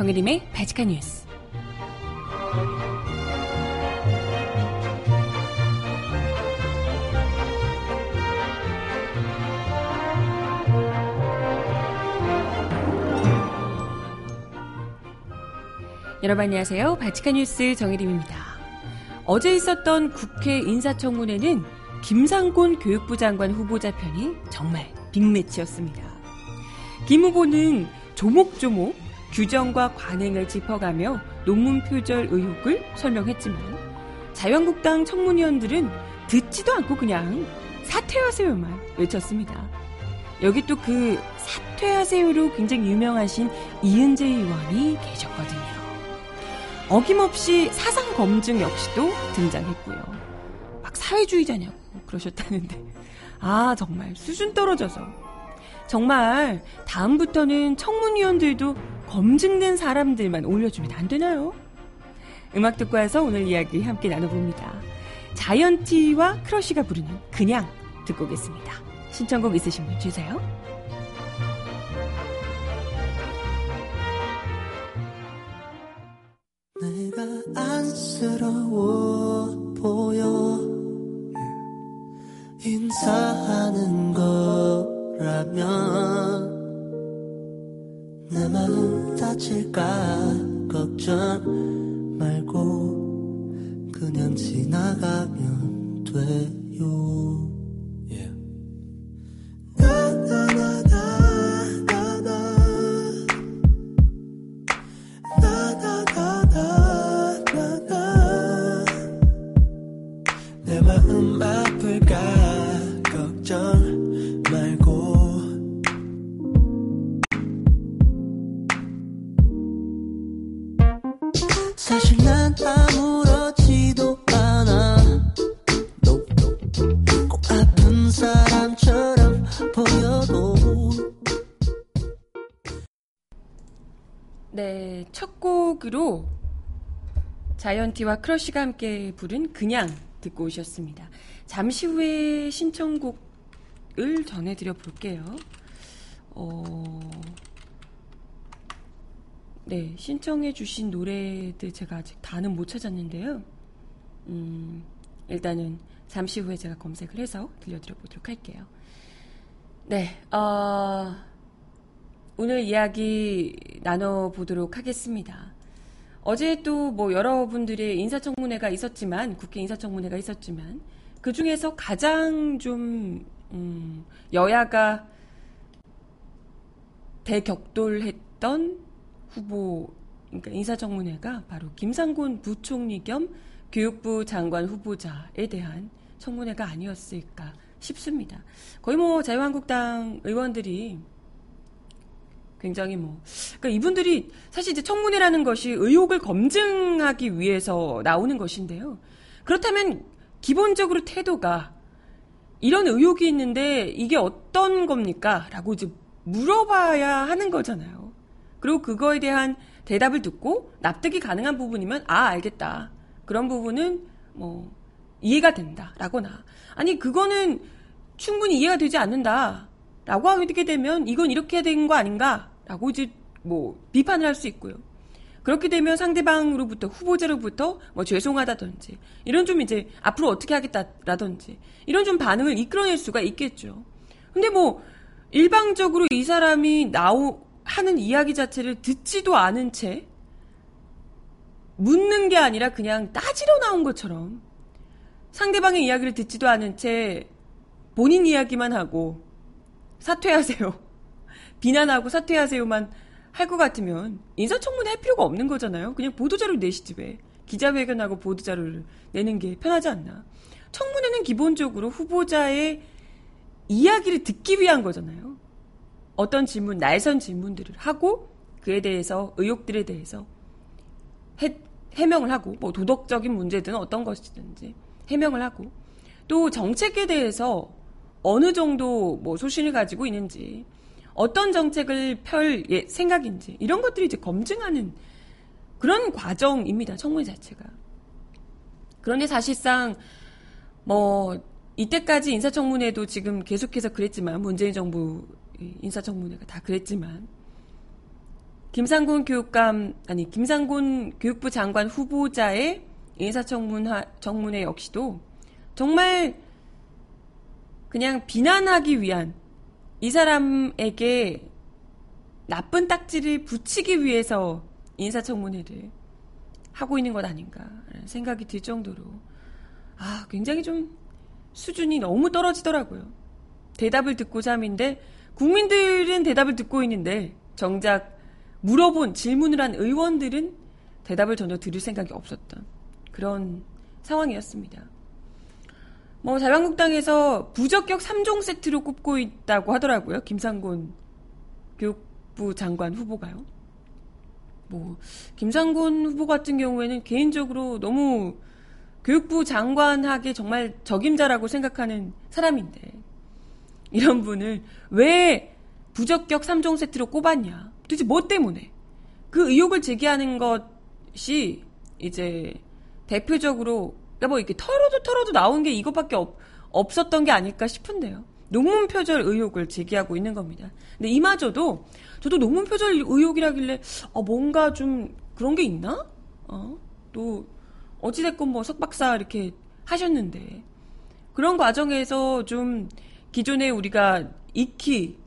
정혜림의 바지카 뉴스. 여러분 안녕하세요. 바치카 뉴스 정혜림입니다. 어제 있었던 국회 인사청문회는 김상곤 교육부 장관 후보자 편이 정말 빅매치였습니다. 김 후보는 조목조목 규정과 관행을 짚어가며 논문 표절 의혹을 설명했지만 자유한국당 청문위원들은 듣지도 않고 그냥 사퇴하세요만 외쳤습니다. 여기 또 그 사퇴하세요로 굉장히 유명하신 이은재 의원이 계셨거든요. 어김없이 사상 검증 역시도 등장했고요. 막 사회주의자냐고 그러셨다는데. 아, 정말 수준 떨어져서. 정말 다음부터는 청문위원들도 검증된 사람들만 올려주면 안 되나요? 음악 듣고 와서 오늘 이야기 함께 나눠봅니다. 자이언티와 크러쉬가 부르는 그냥 듣고 오겠습니다. 신청곡 있으신 분 주세요. 내가 안쓰러워 보여 인사하는 거라면 다칠까 걱정 첫 곡으로 자이언티와 크러쉬가 함께 부른 그냥 듣고 오셨습니다. 잠시 후에 신청곡을 전해드려 볼게요. 어... 네, 신청해주신 노래들 제가 아직 다는 못 찾았는데요. 음, 일단은 잠시 후에 제가 검색을 해서 들려드려 보도록 할게요. 네, 어, 오늘 이야기 나눠보도록 하겠습니다. 어제 또 뭐 여러분들의 인사청문회가 있었지만, 국회 인사청문회가 있었지만, 그 중에서 가장 좀, 음, 여야가 대격돌했던 후보, 그러니까 인사청문회가 바로 김상곤 부총리 겸 교육부 장관 후보자에 대한 청문회가 아니었을까 싶습니다. 거의 뭐 자유한국당 의원들이 굉장히 뭐 그러니까 이분들이 사실 이제 청문회라는 것이 의혹을 검증하기 위해서 나오는 것인데요. 그렇다면 기본적으로 태도가 이런 의혹이 있는데 이게 어떤 겁니까? 라고 이제 물어봐야 하는 거잖아요. 그리고 그거에 대한 대답을 듣고 납득이 가능한 부분이면 아 알겠다. 그런 부분은 뭐 이해가 된다. 라거나 아니 그거는 충분히 이해가 되지 않는다. 라고 하게 되면 이건 이렇게 된 거 아닌가? 라고 이제 뭐 비판을 할 수 있고요. 그렇게 되면 상대방으로부터 후보자로부터 뭐 죄송하다든지 이런 좀 이제 앞으로 어떻게 하겠다라든지 이런 좀 반응을 이끌어낼 수가 있겠죠. 근데 뭐 일방적으로 이 사람이 나오 하는 이야기 자체를 듣지도 않은 채 묻는 게 아니라 그냥 따지러 나온 것처럼 상대방의 이야기를 듣지도 않은 채 본인 이야기만 하고 사퇴하세요. 비난하고 사퇴하세요만 할 것 같으면 인사청문회 할 필요가 없는 거잖아요. 그냥 보도자료 내시지 왜. 기자회견하고 보도자료를 내는 게 편하지 않나. 청문회는 기본적으로 후보자의 이야기를 듣기 위한 거잖아요. 어떤 질문, 날선 질문들을 하고 그에 대해서 의혹들에 대해서 해, 해명을 하고 뭐 도덕적인 문제든 어떤 것이든지 해명을 하고 또 정책에 대해서 어느 정도 뭐 소신을 가지고 있는지 어떤 정책을 펼 예, 생각인지 이런 것들이 이제 검증하는 그런 과정입니다. 청문회 자체가. 그런데 사실상 뭐 이때까지 인사청문회도 지금 계속해서 그랬지만 문재인 정부 인사청문회가 다 그랬지만 김상곤 교육감 아니 김상곤 교육부 장관 후보자의 인사청문회 역시도 정말 그냥 비난하기 위한 이 사람에게 나쁜 딱지를 붙이기 위해서 인사청문회를 하고 있는 것 아닌가라는 생각이 들 정도로 아 굉장히 좀 수준이 너무 떨어지더라고요. 대답을 듣고 잠인데 국민들은 대답을 듣고 있는데 정작 물어본 질문을 한 의원들은 대답을 전혀 들을 생각이 없었던 그런 상황이었습니다. 뭐 자유한국당에서 부적격 3종 세트로 꼽고 있다고 하더라고요. 김상곤 교육부 장관 후보가요. 뭐 김상곤 후보 같은 경우에는 개인적으로 너무 교육부 장관하게 정말 적임자라고 생각하는 사람인데 이런 분을 왜 부적격 3종 세트로 꼽았냐? 도대체 뭐 때문에? 그 의혹을 제기하는 것이 이제 대표적으로 그러니까 뭐 이렇게 털어도 털어도 나온 게 이것밖에 없, 없었던 게 아닐까 싶은데요. 논문 표절 의혹을 제기하고 있는 겁니다. 근데 이마저도 저도 논문 표절 의혹이라길래 어, 뭔가 좀 그런 게 있나? 어? 또 어찌됐건 뭐 석박사 이렇게 하셨는데 그런 과정에서 좀 기존에 우리가 익히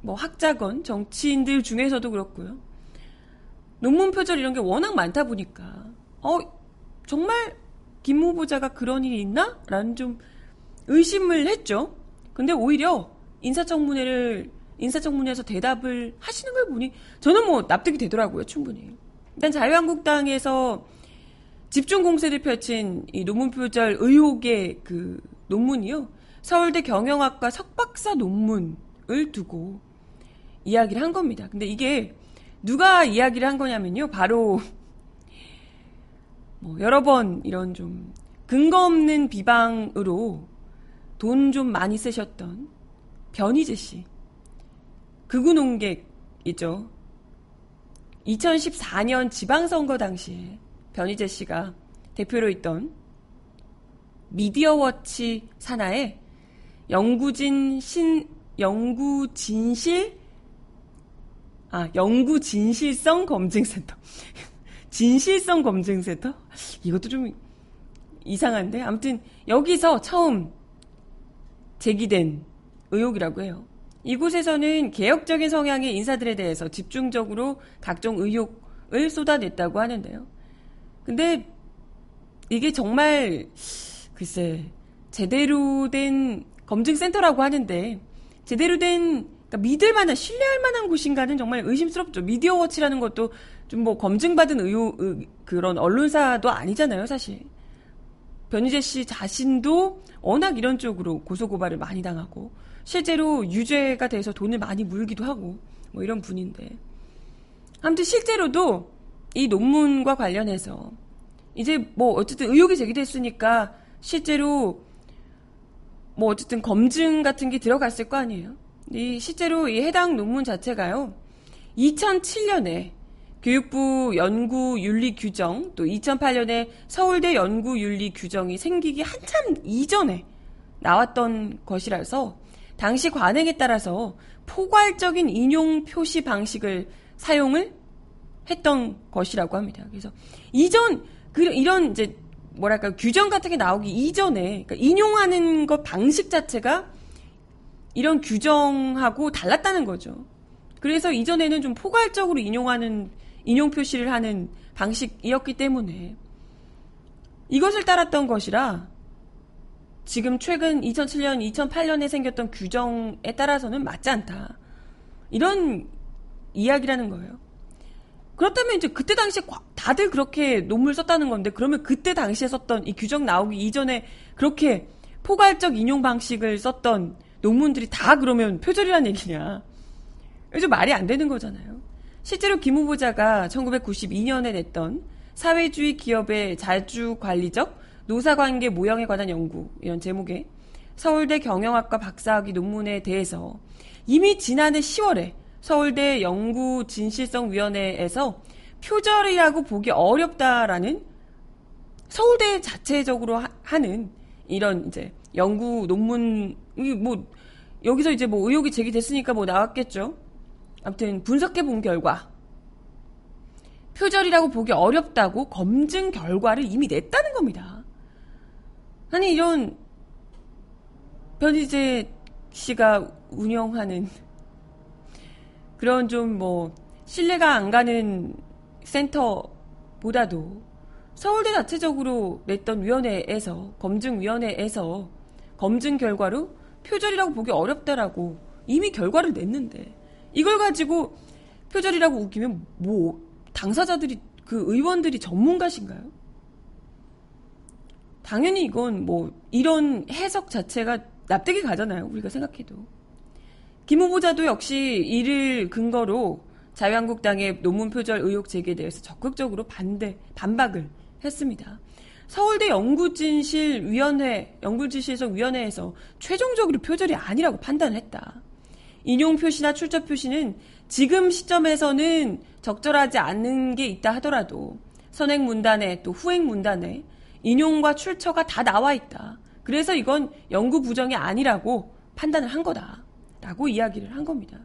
뭐 학자건 정치인들 중에서도 그렇고요. 논문 표절 이런 게 워낙 많다 보니까 어 정말 김 후보자가 그런 일이 있나? 라는 좀 의심을 했죠. 근데 오히려 인사청문회를 인사청문회에서 대답을 하시는 걸 보니 저는 뭐 납득이 되더라고요, 충분히. 일단 자유한국당에서 집중 공세를 펼친 이 논문 표절 의혹의 그 논문이요. 서울대 경영학과 석박사 논문을 두고 이야기를 한 겁니다. 근데 이게 누가 이야기를 한 거냐면요. 바로 뭐 여러 번 이런 좀 근거 없는 비방으로 돈 좀 많이 쓰셨던 변희재 씨. 극우 농객이죠. 2014년 지방선거 당시에 변희재 씨가 대표로 있던 미디어워치 산하에 영구진 신 영구 진실 아 영구 진실성 검증센터 진실성 검증센터 이것도 좀 이상한데 아무튼 여기서 처음 제기된 의혹이라고 해요. 이곳에서는 개혁적인 성향의 인사들에 대해서 집중적으로 각종 의혹을 쏟아냈다고 하는데요. 근데 이게 정말 글쎄 제대로 된 검증센터라고 하는데 제대로 된 그러니까 믿을 만한 신뢰할 만한 곳인가는 정말 의심스럽죠. 미디어워치라는 것도 좀 뭐 검증받은 의혹 그런 언론사도 아니잖아요, 사실. 변희재 씨 자신도 워낙 이런 쪽으로 고소 고발을 많이 당하고 실제로 유죄가 돼서 돈을 많이 물기도 하고 뭐 이런 분인데 아무튼 실제로도 이 논문과 관련해서 이제 뭐 어쨌든 의혹이 제기됐으니까 실제로 뭐 어쨌든 검증 같은 게 들어갔을 거 아니에요. 이 실제로 이 해당 논문 자체가요. 2007년에 교육부 연구윤리 규정 또 2008년에 서울대 연구윤리 규정이 생기기 한참 이전에 나왔던 것이라서 당시 관행에 따라서 포괄적인 인용 표시 방식을 사용을 했던 것이라고 합니다. 그래서 이전 그 이런 이제 뭐랄까 규정 같은 게 나오기 이전에 그러니까 인용하는 것 방식 자체가 이런 규정하고 달랐다는 거죠. 그래서 이전에는 좀 포괄적으로 인용하는 인용 표시를 하는 방식이었기 때문에 이것을 따랐던 것이라 지금 최근 2007년, 2008년에 생겼던 규정에 따라서는 맞지 않다. 이런 이야기라는 거예요. 그렇다면 이제 그때 당시에 다들 그렇게 논문을 썼다는 건데 그러면 그때 당시에 썼던 이 규정 나오기 이전에 그렇게 포괄적 인용 방식을 썼던 논문들이 다 그러면 표절이란 얘기냐. 좀 말이 안 되는 거잖아요. 실제로 김 후보자가 1992년에 냈던 사회주의 기업의 자주 관리적 노사관계 모형에 관한 연구 이런 제목의 서울대 경영학과 박사학위 논문에 대해서 이미 지난해 10월에 서울대 연구 진실성 위원회에서 표절이라고 보기 어렵다라는 서울대 자체적으로 하, 는 이런 이제 연구 논문이 뭐 여기서 이제 뭐 의혹이 제기됐으니까 뭐 나왔겠죠. 아무튼 분석해 본 결과 표절이라고 보기 어렵다고 검증 결과를 이미 냈다는 겁니다. 아니 이런 변희재 씨가 운영하는 그런 좀 뭐 신뢰가 안 가는 센터보다도 서울대 자체적으로 냈던 위원회에서 검증위원회에서 검증 결과로 표절이라고 보기 어렵다라고 이미 결과를 냈는데 이걸 가지고 표절이라고 우기면 뭐 당사자들이 그 의원들이 전문가신가요? 당연히 이건 뭐 이런 해석 자체가 납득이 가잖아요. 우리가 생각해도. 김 후보자도 역시 이를 근거로 자유한국당의 논문 표절 의혹 제기에 대해서 적극적으로 반대, 반박을 했습니다. 서울대 연구진실 위원회, 연구진실석 위원회에서 최종적으로 표절이 아니라고 판단했다. 인용 표시나 출처 표시는 지금 시점에서는 적절하지 않는 게 있다 하더라도 선행 문단에 또 후행 문단에 인용과 출처가 다 나와 있다. 그래서 이건 연구 부정이 아니라고 판단을 한 거다. 라고 이야기를 한 겁니다.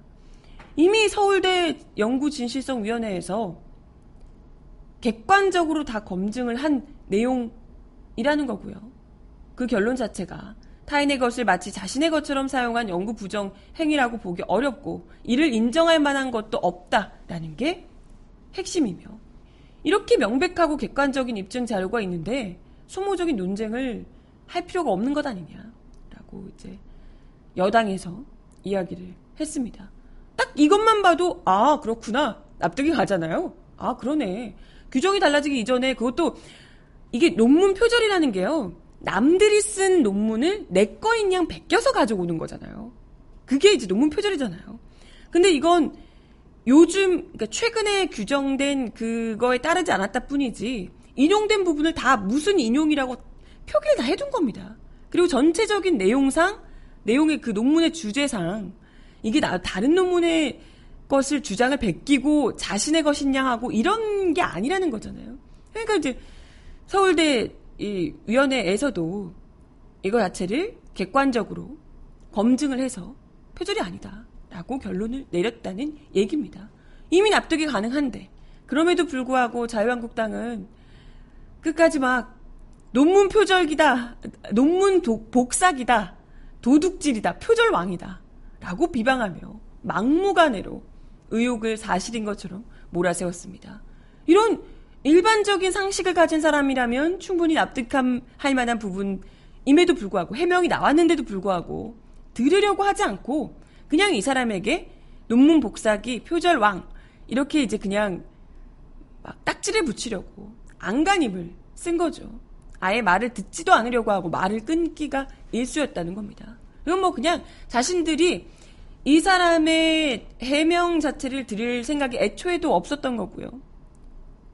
이미 서울대 연구진실성위원회에서 객관적으로 다 검증을 한 내용이라는 거고요. 그 결론 자체가 타인의 것을 마치 자신의 것처럼 사용한 연구 부정 행위라고 보기 어렵고 이를 인정할 만한 것도 없다라는 게 핵심이며 이렇게 명백하고 객관적인 입증 자료가 있는데 소모적인 논쟁을 할 필요가 없는 것 아니냐라고 이제 여당에서 이야기를 했습니다. 딱 이것만 봐도 아 그렇구나 납득이 가잖아요. 아 그러네. 규정이 달라지기 이전에 그것도 이게 논문 표절이라는 게요. 남들이 쓴 논문을 내 거인 양 베껴서 가져오는 거잖아요. 그게 이제 논문 표절이잖아요. 근데 이건 요즘 그러니까 최근에 규정된 그거에 따르지 않았다 뿐이지 인용된 부분을 다 무슨 인용이라고 표기를 다 해둔 겁니다. 그리고 전체적인 내용상 내용의 그 논문의 주제상 이게 나, 다른 논문의 것을 주장을 베끼고 자신의 것이냐 하고 이런 게 아니라는 거잖아요. 그러니까 이제 서울대 이 위원회에서도 이거 자체를 객관적으로 검증을 해서 표절이 아니다라고 결론을 내렸다는 얘기입니다. 이미 납득이 가능한데 그럼에도 불구하고 자유한국당은 끝까지 막 논문 표절기다, 논문 도, 복사기다, 도둑질이다, 표절왕이다 라고 비방하며 막무가내로 의혹을 사실인 것처럼 몰아세웠습니다. 이런 일반적인 상식을 가진 사람이라면 충분히 납득할 만한 부분임에도 불구하고 해명이 나왔는데도 불구하고 들으려고 하지 않고 그냥 이 사람에게 논문 복사기 표절왕 이렇게 이제 그냥 막 딱지를 붙이려고 안간힘을 쓴 거죠. 아예 말을 듣지도 않으려고 하고 말을 끊기가 일수였다는 겁니다. 이건 뭐 그냥 자신들이 이 사람의 해명 자체를 들을 생각이 애초에도 없었던 거고요.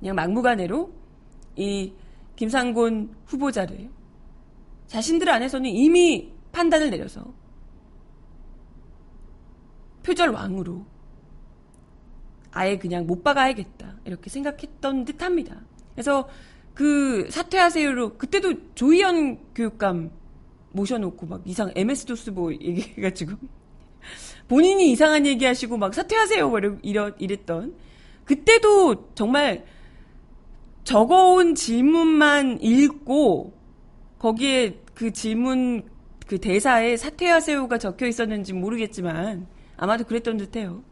그냥 막무가내로 이 김상곤 후보자를 자신들 안에서는 이미 판단을 내려서 표절 왕으로 아예 그냥 못 박아야겠다 이렇게 생각했던 듯합니다. 그래서 그 사퇴하세요로 그때도 조희연 교육감 모셔놓고 막 이상 MS 도스 뭐 얘기해가지고 본인이 이상한 얘기하시고 막 사퇴하세요 뭐 이랬던 그때도 정말 적어온 질문만 읽고 거기에 그 질문 그 대사에 사퇴하세요가 적혀 있었는지 모르겠지만 아마도 그랬던 듯해요.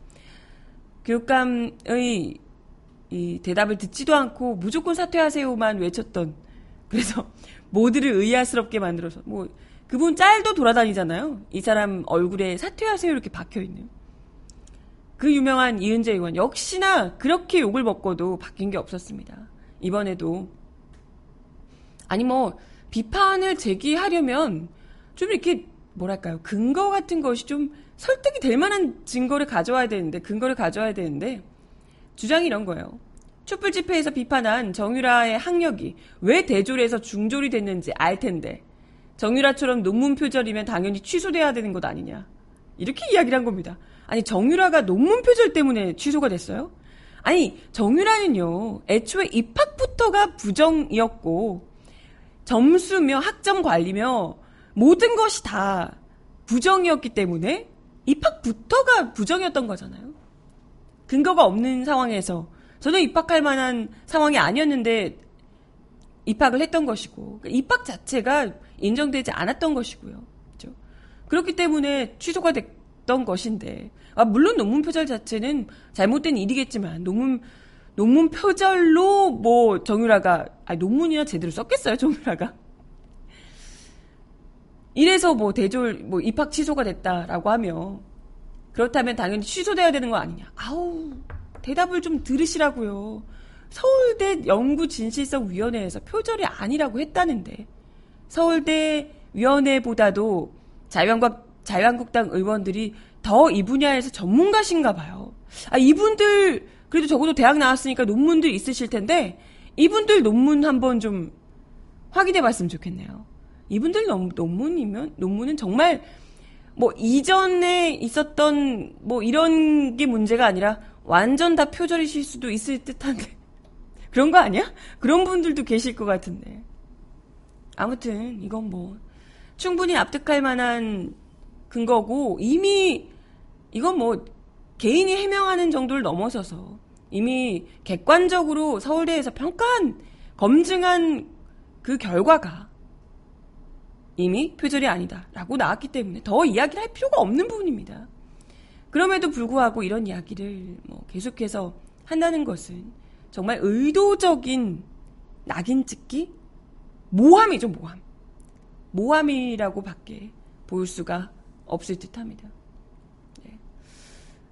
교육감의 이 대답을 듣지도 않고 무조건 사퇴하세요만 외쳤던 그래서 모두를 의아스럽게 만들어서 뭐 그분 짤도 돌아다니잖아요. 이 사람 얼굴에 사퇴하세요 이렇게 박혀 있는. 그 유명한 이은재 의원 역시나 그렇게 욕을 먹고도 바뀐 게 없었습니다. 이번에도 아니 뭐 비판을 제기하려면 좀 이렇게 뭐랄까요 근거 같은 것이 좀 설득이 될 만한 증거를 가져와야 되는데 근거를 가져와야 되는데 주장이 이런 거예요. 촛불 집회에서 비판한 정유라의 학력이 왜 대졸에서 중졸이 됐는지 알 텐데 정유라처럼 논문 표절이면 당연히 취소돼야 되는 것 아니냐. 이렇게 이야기를 한 겁니다. 아니 정유라가 논문 표절 때문에 취소가 됐어요? 아니 정유라는요 애초에 입학부터가 부정이었고 점수며 학점 관리며 모든 것이 다 부정이었기 때문에 입학부터가 부정이었던 거잖아요. 근거가 없는 상황에서 저는 입학할 만한 상황이 아니었는데 입학을 했던 것이고 그러니까 입학 자체가 인정되지 않았던 것이고요. 그렇죠? 그렇기 때문에 취소가 됐던 것인데 아, 물론 논문 표절 자체는 잘못된 일이겠지만 논문 논문 표절로 뭐 정유라가 아 논문이나 제대로 썼겠어요 정유라가? 이래서 뭐 대졸 뭐 입학 취소가 됐다라고 하며 그렇다면 당연히 취소돼야 되는 거 아니냐? 아우 대답을 좀 들으시라고요. 서울대 연구진실성위원회에서 표절이 아니라고 했다는데 서울대 위원회보다도 자유한국, 자유한국당 의원들이 더 이 분야에서 전문가신가 봐요. 아, 이분들 그래도 적어도 대학 나왔으니까 논문도 있으실 텐데 이분들 논문 한번 좀 확인해 봤으면 좋겠네요. 이분들 논문이면 논문은 정말 뭐 이전에 있었던 뭐 이런 게 문제가 아니라 완전 다 표절이실 수도 있을 듯한데 그런 거 아니야? 그런 분들도 계실 것 같은데. 아무튼 이건 뭐 충분히 납득할 만한 근거고 이미 이건 뭐 개인이 해명하는 정도를 넘어서서 이미 객관적으로 서울대에서 평가한 검증한 그 결과가 이미 표절이 아니다라고 나왔기 때문에 더 이야기를 할 필요가 없는 부분입니다. 그럼에도 불구하고 이런 이야기를 뭐 계속해서 한다는 것은 정말 의도적인 낙인 찍기? 모함이죠, 모함. 모함이라고 밖에 보일 수가 없을 듯 합니다. 네.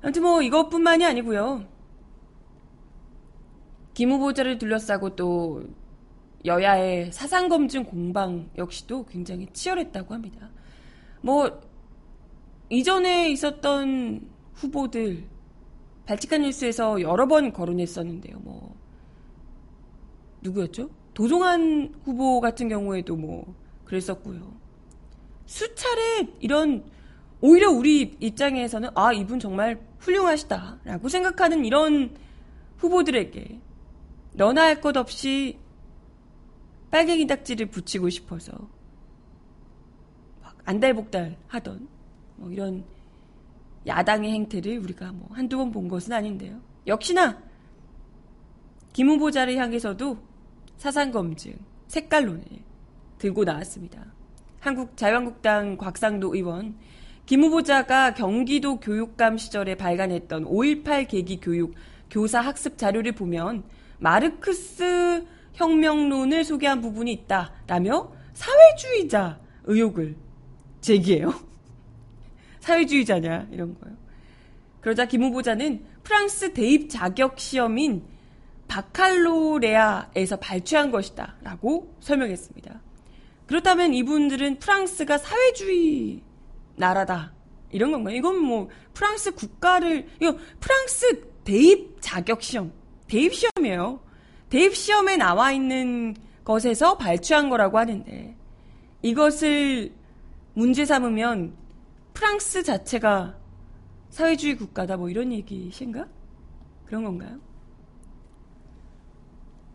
아무튼 뭐 이것뿐만이 아니고요. 김 후보자를 둘러싸고 또 여야의 사상검증 공방 역시도 굉장히 치열했다고 합니다. 뭐 이전에 있었던 후보들 발칙한 뉴스에서 여러 번 거론했었는데요. 뭐 누구였죠? 도종환 후보 같은 경우에도 뭐 그랬었고요. 수차례 이런 오히려 우리 입장에서는 아 이분 정말 훌륭하시다라고 생각하는 이런 후보들에게 너나 할 것 없이 빨갱이 닥지를 붙이고 싶어서 막 안달복달 하던 뭐 이런 야당의 행태를 우리가 뭐 한두 번 본 것은 아닌데요. 역시나 김 후보자를 향해서도 사상검증, 색깔론을 들고 나왔습니다. 한국 자유한국당 곽상도 의원, 김 후보자가 경기도 교육감 시절에 발간했던 5.18 계기 교육 교사 학습 자료를 보면 마르크스 혁명론을 소개한 부분이 있다라며 사회주의자 의혹을 제기해요. 사회주의자냐 이런 거요. 그러자 김 후보자는 프랑스 대입 자격 시험인 바칼로레아에서 발췌한 것이다 라고 설명했습니다. 그렇다면 이분들은 프랑스가 사회주의 나라다 이런 건가요? 이건 뭐 프랑스 국가를 이거 프랑스 대입 자격 시험 대입 시험이에요. 대입 시험에 나와 있는 것에서 발췌한 거라고 하는데 이것을 문제 삼으면 프랑스 자체가 사회주의 국가다 뭐 이런 얘기신가? 그런 건가요?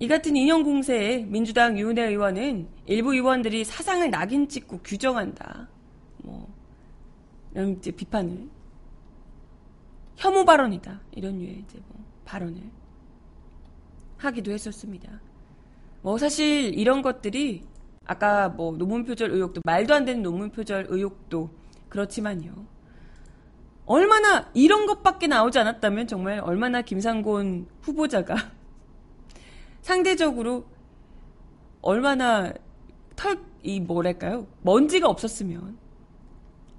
이 같은 인형 공세에 민주당 유은혜 의원은 일부 의원들이 사상을 낙인 찍고 규정한다. 뭐 이런 이제 비판을 혐오 발언이다. 이런 류의 이제 뭐 발언을 하기도 했었습니다. 뭐 사실 이런 것들이 아까 뭐 논문 표절 의혹도 말도 안 되는 논문 표절 의혹도 그렇지만요. 얼마나 이런 것밖에 나오지 않았다면 정말 얼마나 김상곤 후보자가 상대적으로 얼마나 털, 이 뭐랄까요? 먼지가 없었으면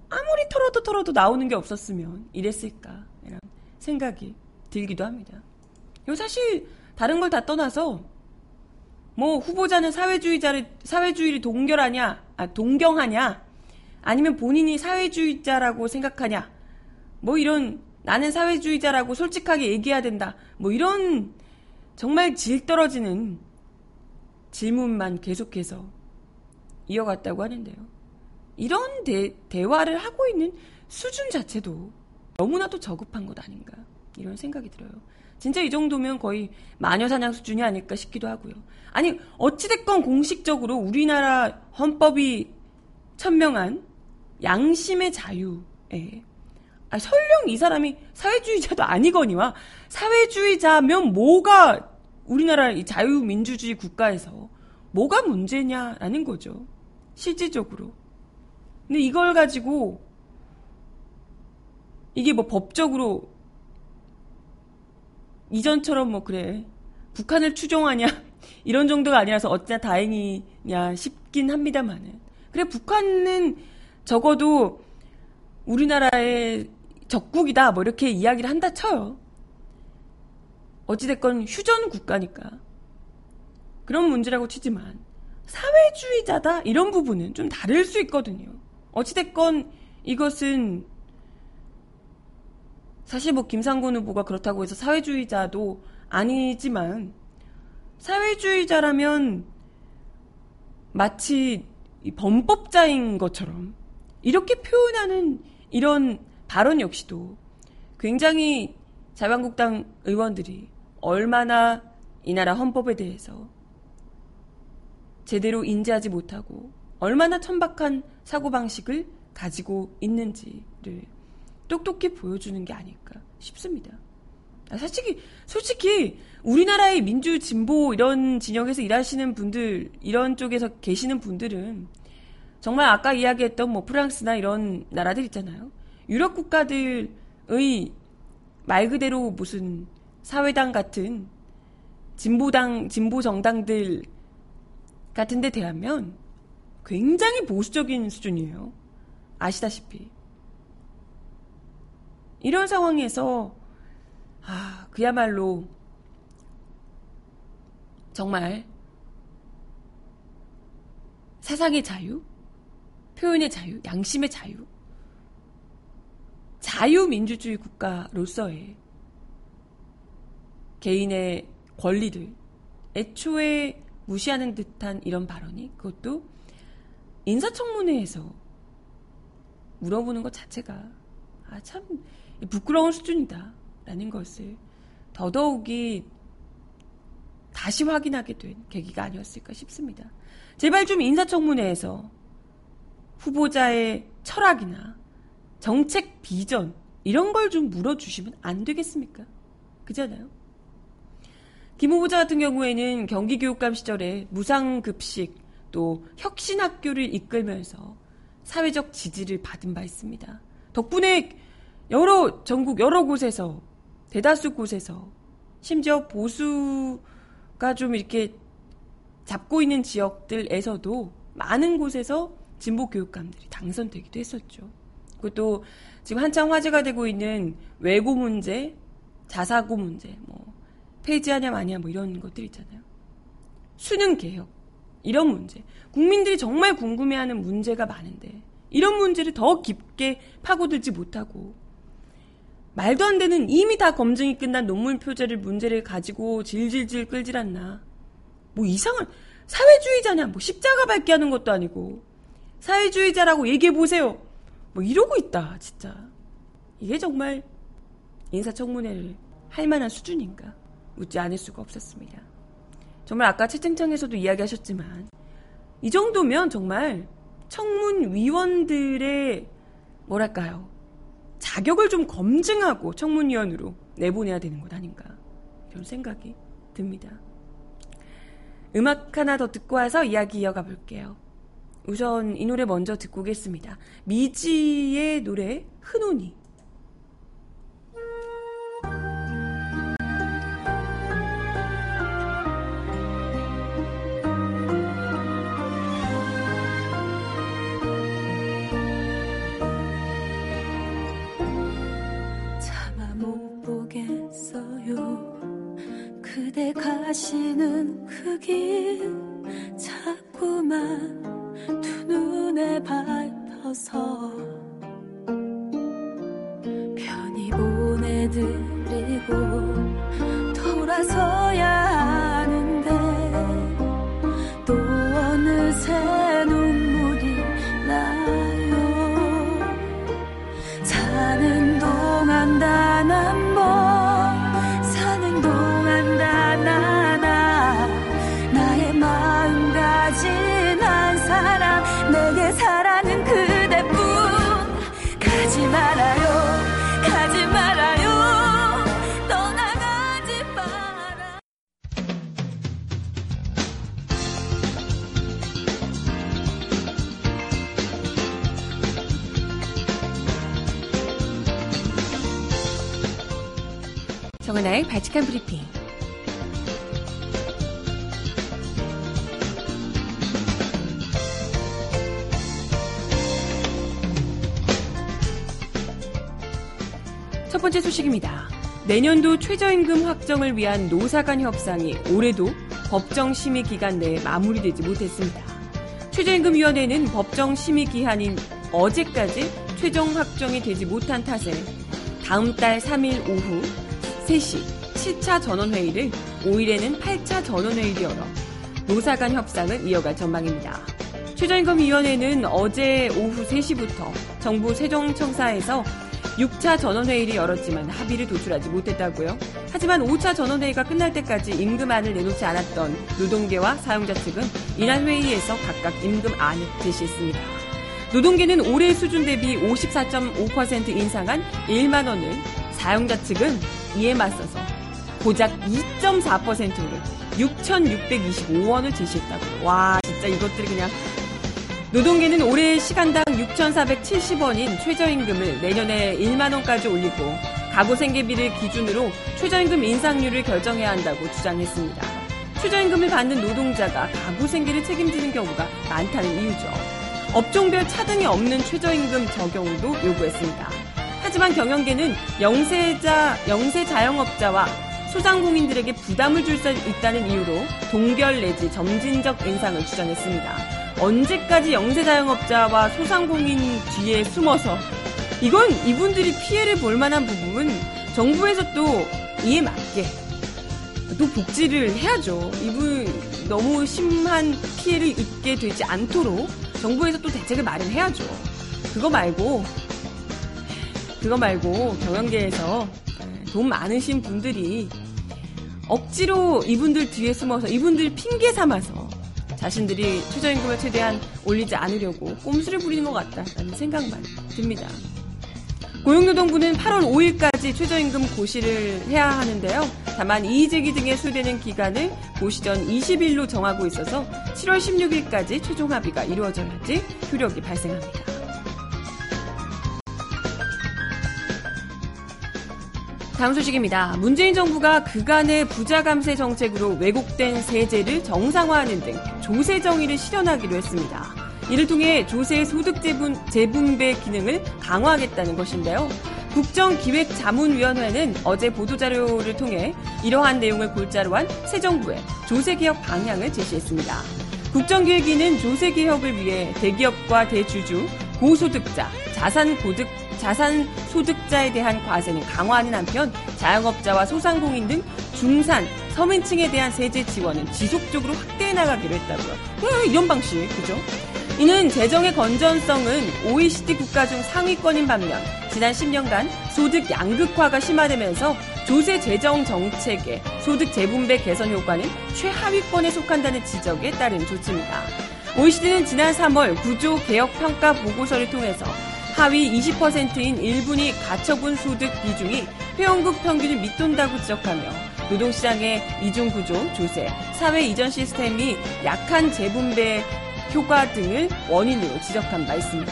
아무리 털어도 털어도 나오는 게 없었으면 이랬을까 이런 생각이 들기도 합니다. 이 사실 다른 걸 다 떠나서 뭐 후보자는 사회주의자를 사회주의를 동결하냐, 아 동경하냐, 아니면 본인이 사회주의자라고 생각하냐? 뭐 이런 나는 사회주의자라고 솔직하게 얘기해야 된다. 뭐 이런 정말 질 떨어지는 질문만 계속해서 이어갔다고 하는데요. 이런 대, 대화를 하고 있는 수준 자체도 너무나도 저급한 것 아닌가 이런 생각이 들어요. 진짜 이 정도면 거의 마녀사냥 수준이 아닐까 싶기도 하고요. 아니 어찌됐건 공식적으로 우리나라 헌법이 천명한 양심의 자유에 아, 설령 이 사람이 사회주의자도 아니거니와 사회주의자면 뭐가 우리나라 이 자유민주주의 국가에서 뭐가 문제냐라는 거죠. 실질적으로. 근데 이걸 가지고 이게 뭐 법적으로 이전처럼 뭐 그래. 북한을 추종하냐? 이런 정도가 아니라서 어찌나 다행이냐 싶긴 합니다만은. 그래 북한은 적어도 우리나라의 적국이다 뭐 이렇게 이야기를 한다 쳐요. 어찌됐건 휴전 국가니까. 그런 문제라고 치지만 사회주의자다? 이런 부분은 좀 다를 수 있거든요. 어찌됐건 이것은 사실 뭐 김상곤 후보가 그렇다고 해서 사회주의자도 아니지만 사회주의자라면 마치 범법자인 것처럼 이렇게 표현하는 이런 발언 역시도 굉장히 자유한국당 의원들이 얼마나 이 나라 헌법에 대해서 제대로 인지하지 못하고 얼마나 천박한 사고방식을 가지고 있는지를 똑똑히 보여주는 게 아닐까 싶습니다. 아, 솔직히, 솔직히, 우리나라의 민주 진보 이런 진영에서 일하시는 분들, 이런 쪽에서 계시는 분들은 정말 아까 이야기했던 뭐 프랑스나 이런 나라들 있잖아요. 유럽 국가들의 말 그대로 무슨 사회당 같은 진보당, 진보 정당들 같은 데 대하면 굉장히 보수적인 수준이에요. 아시다시피. 이런 상황에서, 아, 그야말로, 정말, 사상의 자유, 표현의 자유, 양심의 자유, 자유민주주의 국가로서의 개인의 권리를 애초에 무시하는 듯한 이런 발언이 그것도 인사청문회에서 물어보는 것 자체가 아, 참 부끄러운 수준이다라는 것을 더더욱이 다시 확인하게 된 계기가 아니었을까 싶습니다. 제발 좀 인사청문회에서 후보자의 철학이나 정책 비전 이런 걸 좀 물어주시면 안 되겠습니까? 그잖아요. 김 후보자 같은 경우에는 경기교육감 시절에 무상급식 또 혁신학교를 이끌면서 사회적 지지를 받은 바 있습니다. 덕분에 여러 전국 여러 곳에서 대다수 곳에서 심지어 보수가 좀 이렇게 잡고 있는 지역들에서도 많은 곳에서 진보 교육감들이 당선되기도 했었죠. 그것도 지금 한창 화제가 되고 있는 외고 문제, 자사고 문제, 뭐 폐지하냐 마냐 뭐 이런 것들 있잖아요. 수능 개혁 이런 문제. 국민들이 정말 궁금해하는 문제가 많은데 이런 문제를 더 깊게 파고들지 못하고 말도 안 되는 이미 다 검증이 끝난 논문 표제를 문제를 가지고 질질질 끌질 않나. 뭐 이상한 사회주의자냐 뭐 십자가 밟게 하는 것도 아니고 사회주의자라고 얘기해 보세요. 뭐 이러고 있다 진짜. 이게 정말 인사청문회를 할 만한 수준인가? 묻지 않을 수가 없었습니다. 정말 아까 채팅창에서도 이야기하셨지만 이 정도면 정말 청문위원들의 뭐랄까요 자격을 좀 검증하고 청문위원으로 내보내야 되는 것 아닌가 이런 생각이 듭니다. 음악 하나 더 듣고 와서 이야기 이어가 볼게요. 우선 이 노래 먼저 듣고 오겠습니다. 미지의 노래 흔온이 가시는 그길 첫 번째 소식입니다. 내년도 최저임금 확정을 위한 노사 간 협상이 올해도 법정 심의 기간 내에 마무리되지 못했습니다. 최저임금위원회는 법정 심의 기한인 어제까지 최종 확정이 되지 못한 탓에 다음 달 3일 오후 3시 7차 전원회의를 5일에는 8차 전원회의를 열어 노사 간 협상을 이어갈 전망입니다. 최저임금위원회는 어제 오후 3시부터 정부 세종청사에서 6차 전원회의를 열었지만 합의를 도출하지 못했다고요. 하지만 5차 전원회의가 끝날 때까지 임금안을 내놓지 않았던 노동계와 사용자 측은 이날 회의에서 각각 임금안을 제시했습니다. 노동계는 올해 수준 대비 54.5% 인상한 1만 원을 사용자 측은 이에 맞서서 고작 2.4%를 6,625원을 제시했다고요. 와 진짜 이것들이 그냥 노동계는 올해 시간당 6,470원인 최저임금을 내년에 1만 원까지 올리고 가구 생계비를 기준으로 최저임금 인상률을 결정해야 한다고 주장했습니다. 최저임금을 받는 노동자가 가구 생계를 책임지는 경우가 많다는 이유죠. 업종별 차등이 없는 최저임금 적용도 요구했습니다. 하지만 경영계는 영세자, 영세 자영업자와 소상공인들에게 부담을 줄 수 있다는 이유로 동결 내지 점진적 인상을 주장했습니다. 언제까지 영세자영업자와 소상공인 뒤에 숨어서 이건 이분들이 피해를 볼 만한 부분은 정부에서 또 이에 맞게 또 복지를 해야죠. 이분 너무 심한 피해를 입게 되지 않도록 정부에서 또 대책을 마련해야죠. 그거 말고 그거 말고 경영계에서 돈 많으신 분들이 억지로 이분들 뒤에 숨어서 이분들 핑계 삼아서 자신들이 최저임금을 최대한 올리지 않으려고 꼼수를 부리는 것 같다라는 생각만 듭니다. 고용노동부는 8월 5일까지 최저임금 고시를 해야 하는데요. 다만 이의제기 등에 소되는 기간을 고시 전 20일로 정하고 있어서 7월 16일까지 최종 합의가 이루어져야지 효력이 발생합니다. 다음 소식입니다. 문재인 정부가 그간의 부자 감세 정책으로 왜곡된 세제를 정상화하는 등 조세 정의를 실현하기로 했습니다. 이를 통해 조세 소득 재분, 재분배 기능을 강화하겠다는 것인데요. 국정기획자문위원회는 어제 보도자료를 통해 이러한 내용을 골자로 한 새 정부의 조세개혁 방향을 제시했습니다. 국정기획위는 조세개혁을 위해 대기업과 대주주, 고소득자, 자산 고득 자산 소득자에 대한 과세는 강화하는 한편 자영업자와 소상공인 등 중산, 서민층에 대한 세제 지원은 지속적으로 확대해 나가기로 했다고요. 음, 이런 방식, 그죠? 이는 재정의 건전성은 OECD 국가 중 상위권인 반면 지난 10년간 소득 양극화가 심화되면서 조세 재정 정책의 소득 재분배 개선 효과는 최하위권에 속한다는 지적에 따른 조치입니다. OECD는 지난 3월 구조 개혁 평가 보고서를 통해서 하위 20%인 1분위 가처분 소득 비중이 회원국 평균을 밑돈다고 지적하며 노동시장의 이중구조, 조세, 사회 이전 시스템이 약한 재분배 효과 등을 원인으로 지적한 바 있습니다.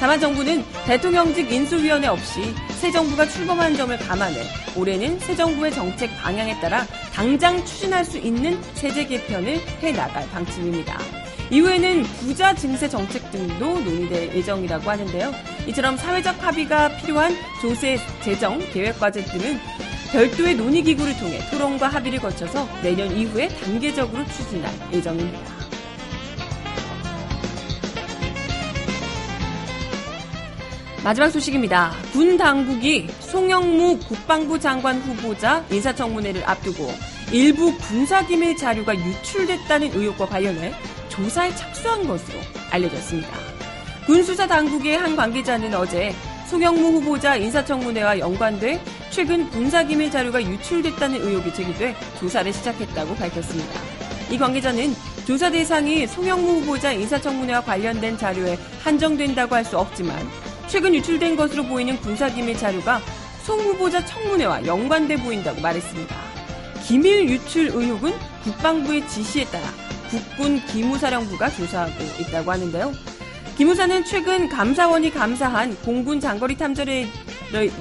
다만 정부는 대통령직 인수위원회 없이 새 정부가 출범한 점을 감안해 올해는 새 정부의 정책 방향에 따라 당장 추진할 수 있는 세제 개편을 해 나갈 방침입니다. 이후에는 부자 증세 정책 등도 논의될 예정이라고 하는데요. 이처럼 사회적 합의가 필요한 조세 재정 계획 과제 등은 별도의 논의 기구를 통해 토론과 합의를 거쳐서 내년 이후에 단계적으로 추진할 예정입니다. 마지막 소식입니다. 군 당국이 송영무 국방부 장관 후보자 인사청문회를 앞두고 일부 군사기밀 자료가 유출됐다는 의혹과 관련해 조사에 착수한 것으로 알려졌습니다. 군 수사 당국의 한 관계자는 어제 송영무 후보자 인사청문회와 연관돼 최근 군사기밀 자료가 유출됐다는 의혹이 제기돼 조사를 시작했다고 밝혔습니다. 이 관계자는 조사 대상이 송영무 후보자 인사청문회와 관련된 자료에 한정된다고 할 수 없지만 최근 유출된 것으로 보이는 군사기밀 자료가 송 후보자 청문회와 연관돼 보인다고 말했습니다. 기밀 유출 의혹은 국방부의 지시에 따라 국군 기무사령부가 조사하고 있다고 하는데요. 기무사는 최근 감사원이 감사한 공군 장거리 탐지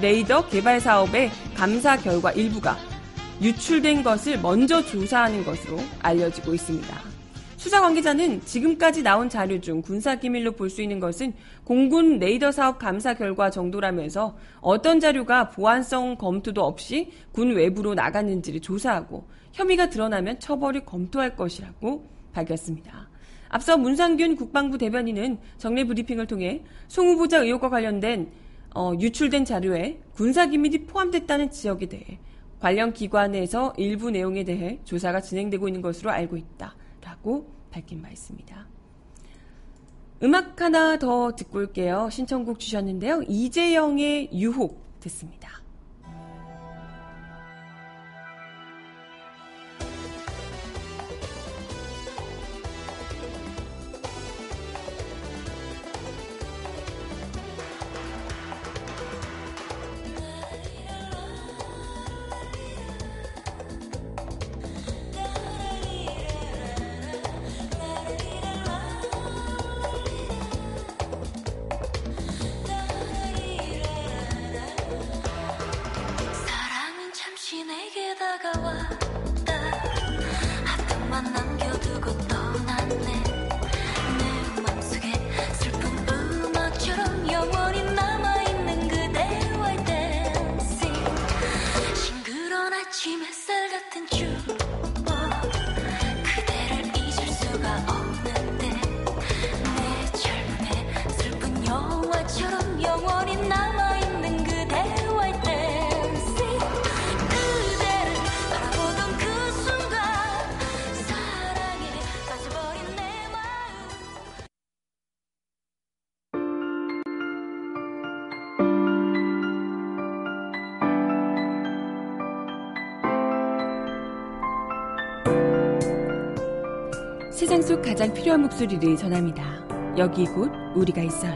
레이더 개발 사업의 감사 결과 일부가 유출된 것을 먼저 조사하는 것으로 알려지고 있습니다. 수사 관계자는 지금까지 나온 자료 중 군사 기밀로 볼 수 있는 것은 공군 레이더 사업 감사 결과 정도라면서 어떤 자료가 보안성 검토도 없이 군 외부로 나갔는지를 조사하고 혐의가 드러나면 처벌을 검토할 것이라고 밝혔습니다. 앞서 문상균 국방부 대변인은 정례 브리핑을 통해 송 후보자 의혹과 관련된 어, 유출된 자료에 군사 기밀이 포함됐다는 지역에 대해 관련 기관에서 일부 내용에 대해 조사가 진행되고 있는 것으로 알고 있다라고 밝힌 바 있습니다. 음악 하나 더 듣고 올게요. 신청곡 주셨는데요. 이재영의 유혹 듣습니다. 세상 속 가장 필요한 목소리를 전합니다. 여기 곧 우리가 있어요.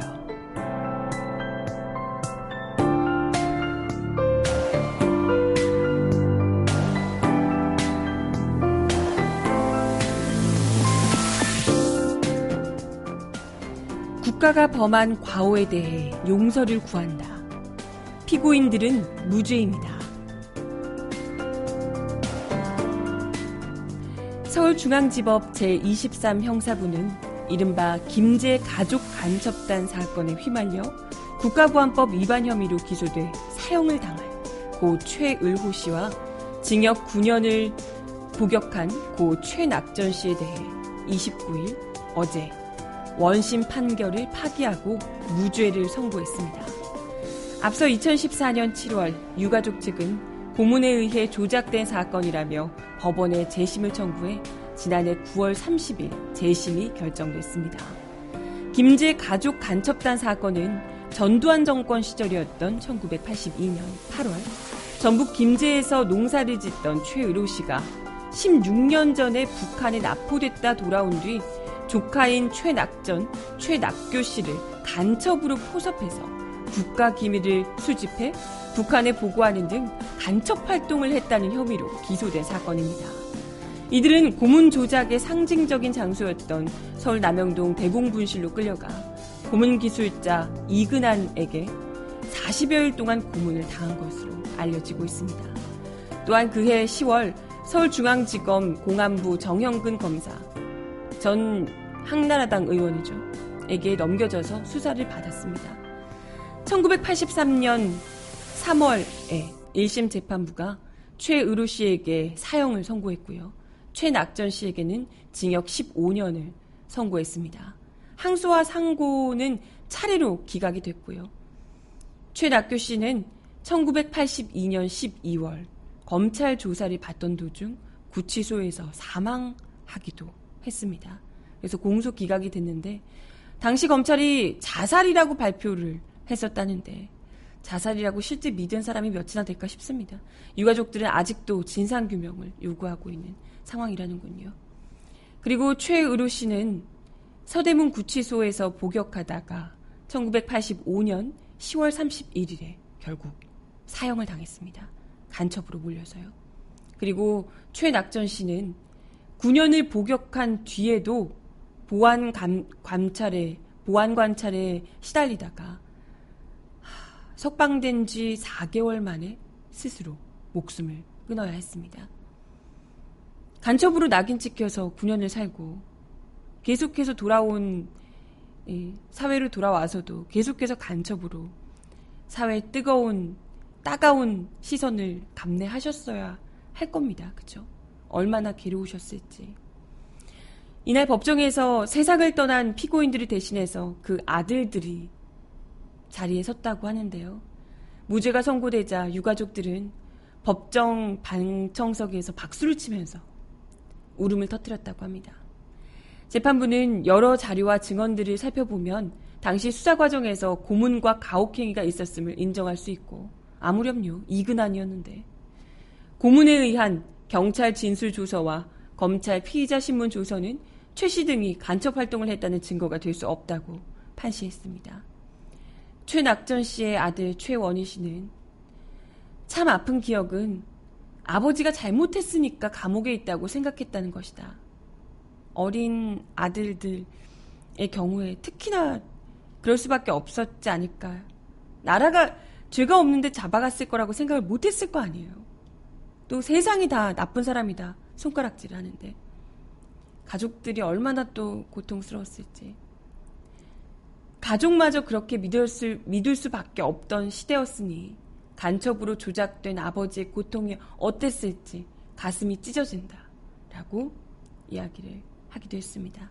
국가가 범한 과오에 대해 용서를 구한다. 피고인들은 무죄입니다. 서울중앙지법 제23 형사부는 이른바 김제 가족 간첩단 사건에 휘말려 국가보안법 위반 혐의로 기소돼 사형을 당한 고 최을호 씨와 징역 9년을 복역한 고 최낙전 씨에 대해 29일 어제 원심 판결을 파기하고 무죄를 선고했습니다. 앞서 2014년 7월 유가족 측은 고문에 의해 조작된 사건이라며 법원에 재심을 청구해 지난해 9월 30일 재심이 결정됐습니다. 김제 가족 간첩단 사건은 전두환 정권 시절이었던 1982년 8월 전북 김제에서 농사를 짓던 최의로 씨가 16년 전에 북한에 납포됐다 돌아온 뒤 조카인 최낙전, 최낙교 씨를 간첩으로 포섭해서 국가 기밀을 수집해 북한에 보고하는 등 간첩 활동을 했다는 혐의로 기소된 사건입니다. 이들은 고문 조작의 상징적인 장소였던 서울 남영동 대공분실로 끌려가 고문 기술자 이근한에게 40여일 동안 고문을 당한 것으로 알려지고 있습니다. 또한 그해 10월 서울중앙지검 공안부 정형근 검사 전 한나라당 의원이죠. 에게 넘겨져서 수사를 받았습니다. 1983년 3월에 1심 재판부가 최의루 씨에게 사형을 선고했고요. 최낙전 씨에게는 징역 15년을 선고했습니다. 항소와 상고는 차례로 기각이 됐고요. 최낙교 씨는 1982년 12월 검찰 조사를 받던 도중 구치소에서 사망하기도 했습니다. 그래서 공소 기각이 됐는데 당시 검찰이 자살이라고 발표를 했었다는데 자살이라고 실제 믿은 사람이 몇이나 될까 싶습니다. 유가족들은 아직도 진상규명을 요구하고 있는 상황이라는군요. 그리고 최의루 씨는 서대문 구치소에서 복역하다가 1985년 10월 31일에 결국 사형을 당했습니다. 간첩으로 몰려서요. 그리고 최낙전 씨는 9년을 복역한 뒤에도 보안 감, 관찰에 보안 관찰에 시달리다가 석방된 지 4개월 만에 스스로 목숨을 끊어야 했습니다. 간첩으로 낙인 찍혀서 9년을 살고 계속해서 돌아온 사회로 돌아와서도 계속해서 간첩으로 사회의 뜨거운 따가운 시선을 감내하셨어야 할 겁니다. 그죠? 얼마나 괴로우셨을지. 이날 법정에서 세상을 떠난 피고인들을 대신해서 그 아들들이 자리에 섰다고 하는데요. 무죄가 선고되자 유가족들은 법정 방청석에서 박수를 치면서 울음을 터뜨렸다고 합니다. 재판부는 여러 자료와 증언들을 살펴보면 당시 수사 과정에서 고문과 가혹행위가 있었음을 인정할 수 있고 아무렴요 이근안이었는데 고문에 의한 경찰 진술 조서와 검찰 피의자 신문 조서는 최 씨 등이 간첩 활동을 했다는 증거가 될 수 없다고 판시했습니다. 최낙전 씨의 아들 최원희 씨는 참 아픈 기억은 아버지가 잘못했으니까 감옥에 있다고 생각했다는 것이다. 어린 아들들의 경우에 특히나 그럴 수밖에 없었지 않을까. 나라가 죄가 없는데 잡아갔을 거라고 생각을 못했을 거 아니에요. 또 세상이 다 나쁜 사람이다. 손가락질 하는데. 가족들이 얼마나 또 고통스러웠을지. 가족마저 그렇게 믿을, 수, 믿을 수밖에 없던 시대였으니 간첩으로 조작된 아버지의 고통이 어땠을지 가슴이 찢어진다. 라고 이야기를 하기도 했습니다.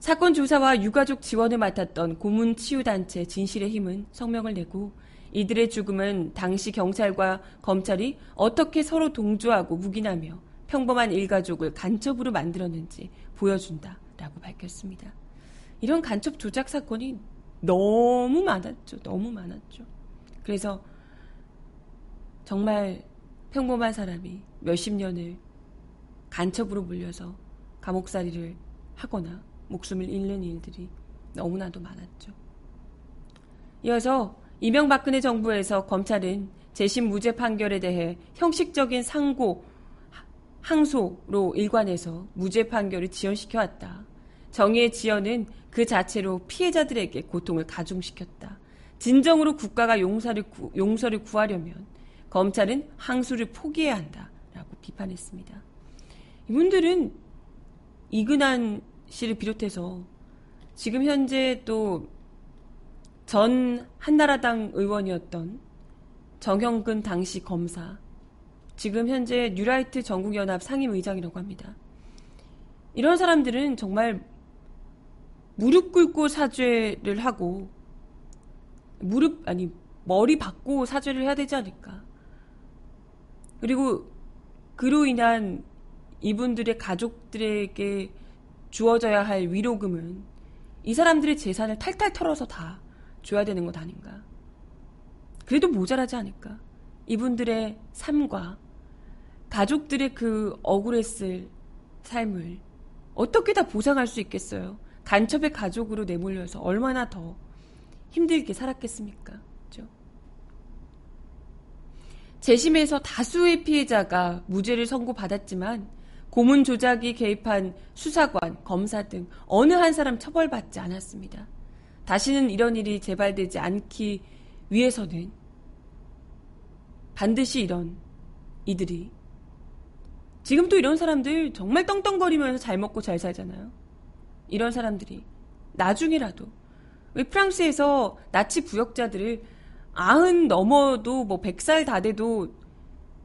사건 조사와 유가족 지원을 맡았던 고문 치유단체 진실의 힘은 성명을 내고 이들의 죽음은 당시 경찰과 검찰이 어떻게 서로 동조하고 묵인하며 평범한 일가족을 간첩으로 만들었는지 보여준다 라고 밝혔습니다. 이런 간첩 조작 사건이 너무 많았죠. 너무 많았죠. 그래서 정말 평범한 사람이 몇십 년을 간첩으로 물려서 감옥살이를 하거나 목숨을 잃는 일들이 너무나도 많았죠. 이어서 이명박근혜 정부에서 검찰은 재심 무죄 판결에 대해 형식적인 상고, 항소로 일관해서 무죄 판결을 지연시켜 왔다. 정의의 지연은 그 자체로 피해자들에게 고통을 가중시켰다. 진정으로 국가가 용서를, 구, 용서를 구하려면 검찰은 항소를 포기해야 한다. 라고 비판했습니다. 이분들은 이근한 씨를 비롯해서 지금 현재 또 전 한나라당 의원이었던 정형근 당시 검사, 지금 현재 뉴라이트 전국연합 상임의장이라고 합니다. 이런 사람들은 정말 무릎 꿇고 사죄를 하고 무릎 아니 머리 박고 사죄를 해야 되지 않을까. 그리고 그로 인한 이분들의 가족들에게 주어져야 할 위로금은 이 사람들의 재산을 탈탈 털어서 다 줘야 되는 것 아닌가. 그래도 모자라지 않을까. 이분들의 삶과 가족들의 그 억울했을 삶을 어떻게 다 보상할 수 있겠어요? 간첩의 가족으로 내몰려서 얼마나 더 힘들게 살았겠습니까? 그죠? 재심에서 다수의 피해자가 무죄를 선고받았지만 고문 조작이 개입한 수사관, 검사 등 어느 한 사람 처벌받지 않았습니다. 다시는 이런 일이 재발되지 않기 위해서는 반드시 이런 이들이 지금 또 이런 사람들 정말 떵떵거리면서 잘 먹고 잘 살잖아요. 이런 사람들이 나중이라도. 왜 프랑스에서 나치 부역자들을 아흔 넘어도 뭐백살다 돼도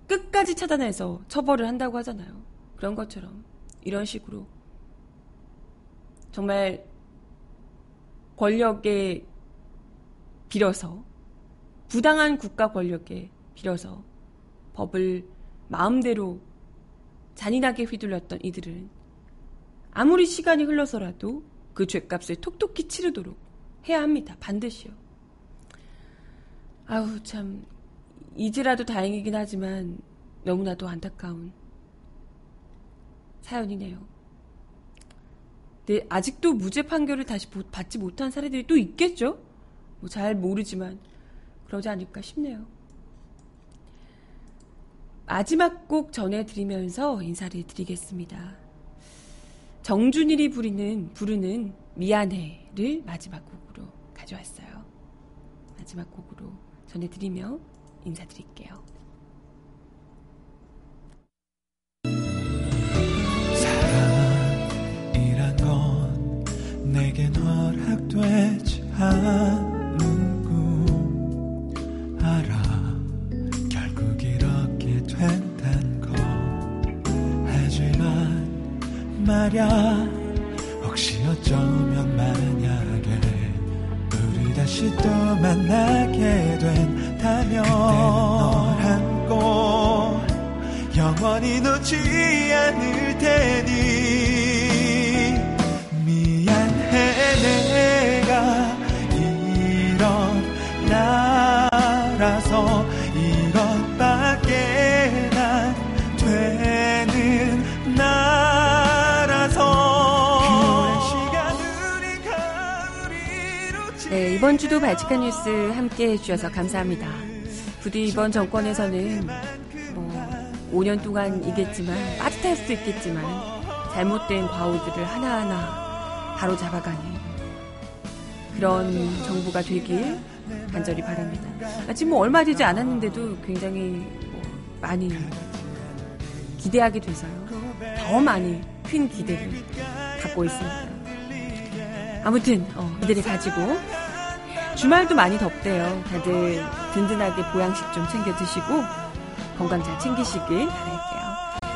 끝까지 차단해서 처벌을 한다고 하잖아요. 그런 것처럼. 이런 식으로. 정말 권력에 빌어서 부당한 국가 권력에 빌어서 법을 마음대로 잔인하게 휘둘렀던 이들은 아무리 시간이 흘러서라도 그 죄값을 톡톡히 치르도록 해야 합니다. 반드시요. 아우, 참, 이제라도 다행이긴 하지만 너무나도 안타까운 사연이네요. 네, 아직도 무죄 판결을 다시 받지 못한 사례들이 또 있겠죠? 뭐 잘 모르지만 그러지 않을까 싶네요. 마지막 곡 전해드리면서 인사를 드리겠습니다. 정준일이 부르는, 부르는 미안해를 마지막 곡으로 가져왔어요. 마지막 곡으로 전해드리며 인사드릴게요. 말 발칙한 뉴스 함께 해주셔서 감사합니다. 부디 이번 정권에서는 뭐 5년 동안이겠지만 빠듯할 수도 있겠지만 잘못된 과오들을 하나하나 바로 잡아가는 그런 정부가 되길 간절히 바랍니다. 지금 뭐 얼마 되지 않았는데도 굉장히 뭐 많이 기대하게 돼서요. 더 많이 큰 기대를 갖고 있습니다. 아무튼 어, 기대를 가지고 주말도 많이 덥대요. 다들 든든하게 보양식 좀 챙겨 드시고 건강 잘 챙기시길 바랄게요.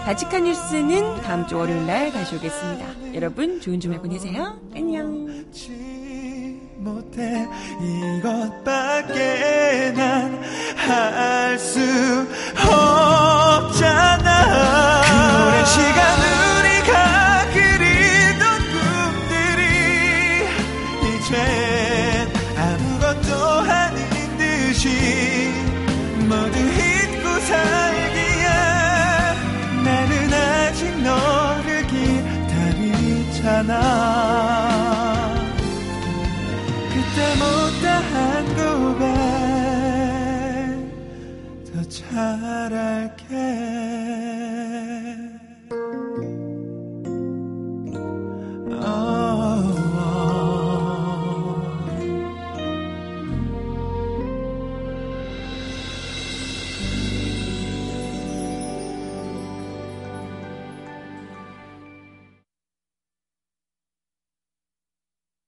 바칙한 뉴스는 다음 주 월요일 날 다시 오겠습니다. 여러분 좋은 주말 보내세요. 안녕. 못해 이것밖에 난 할 수 없잖아 그 오랜 시간 우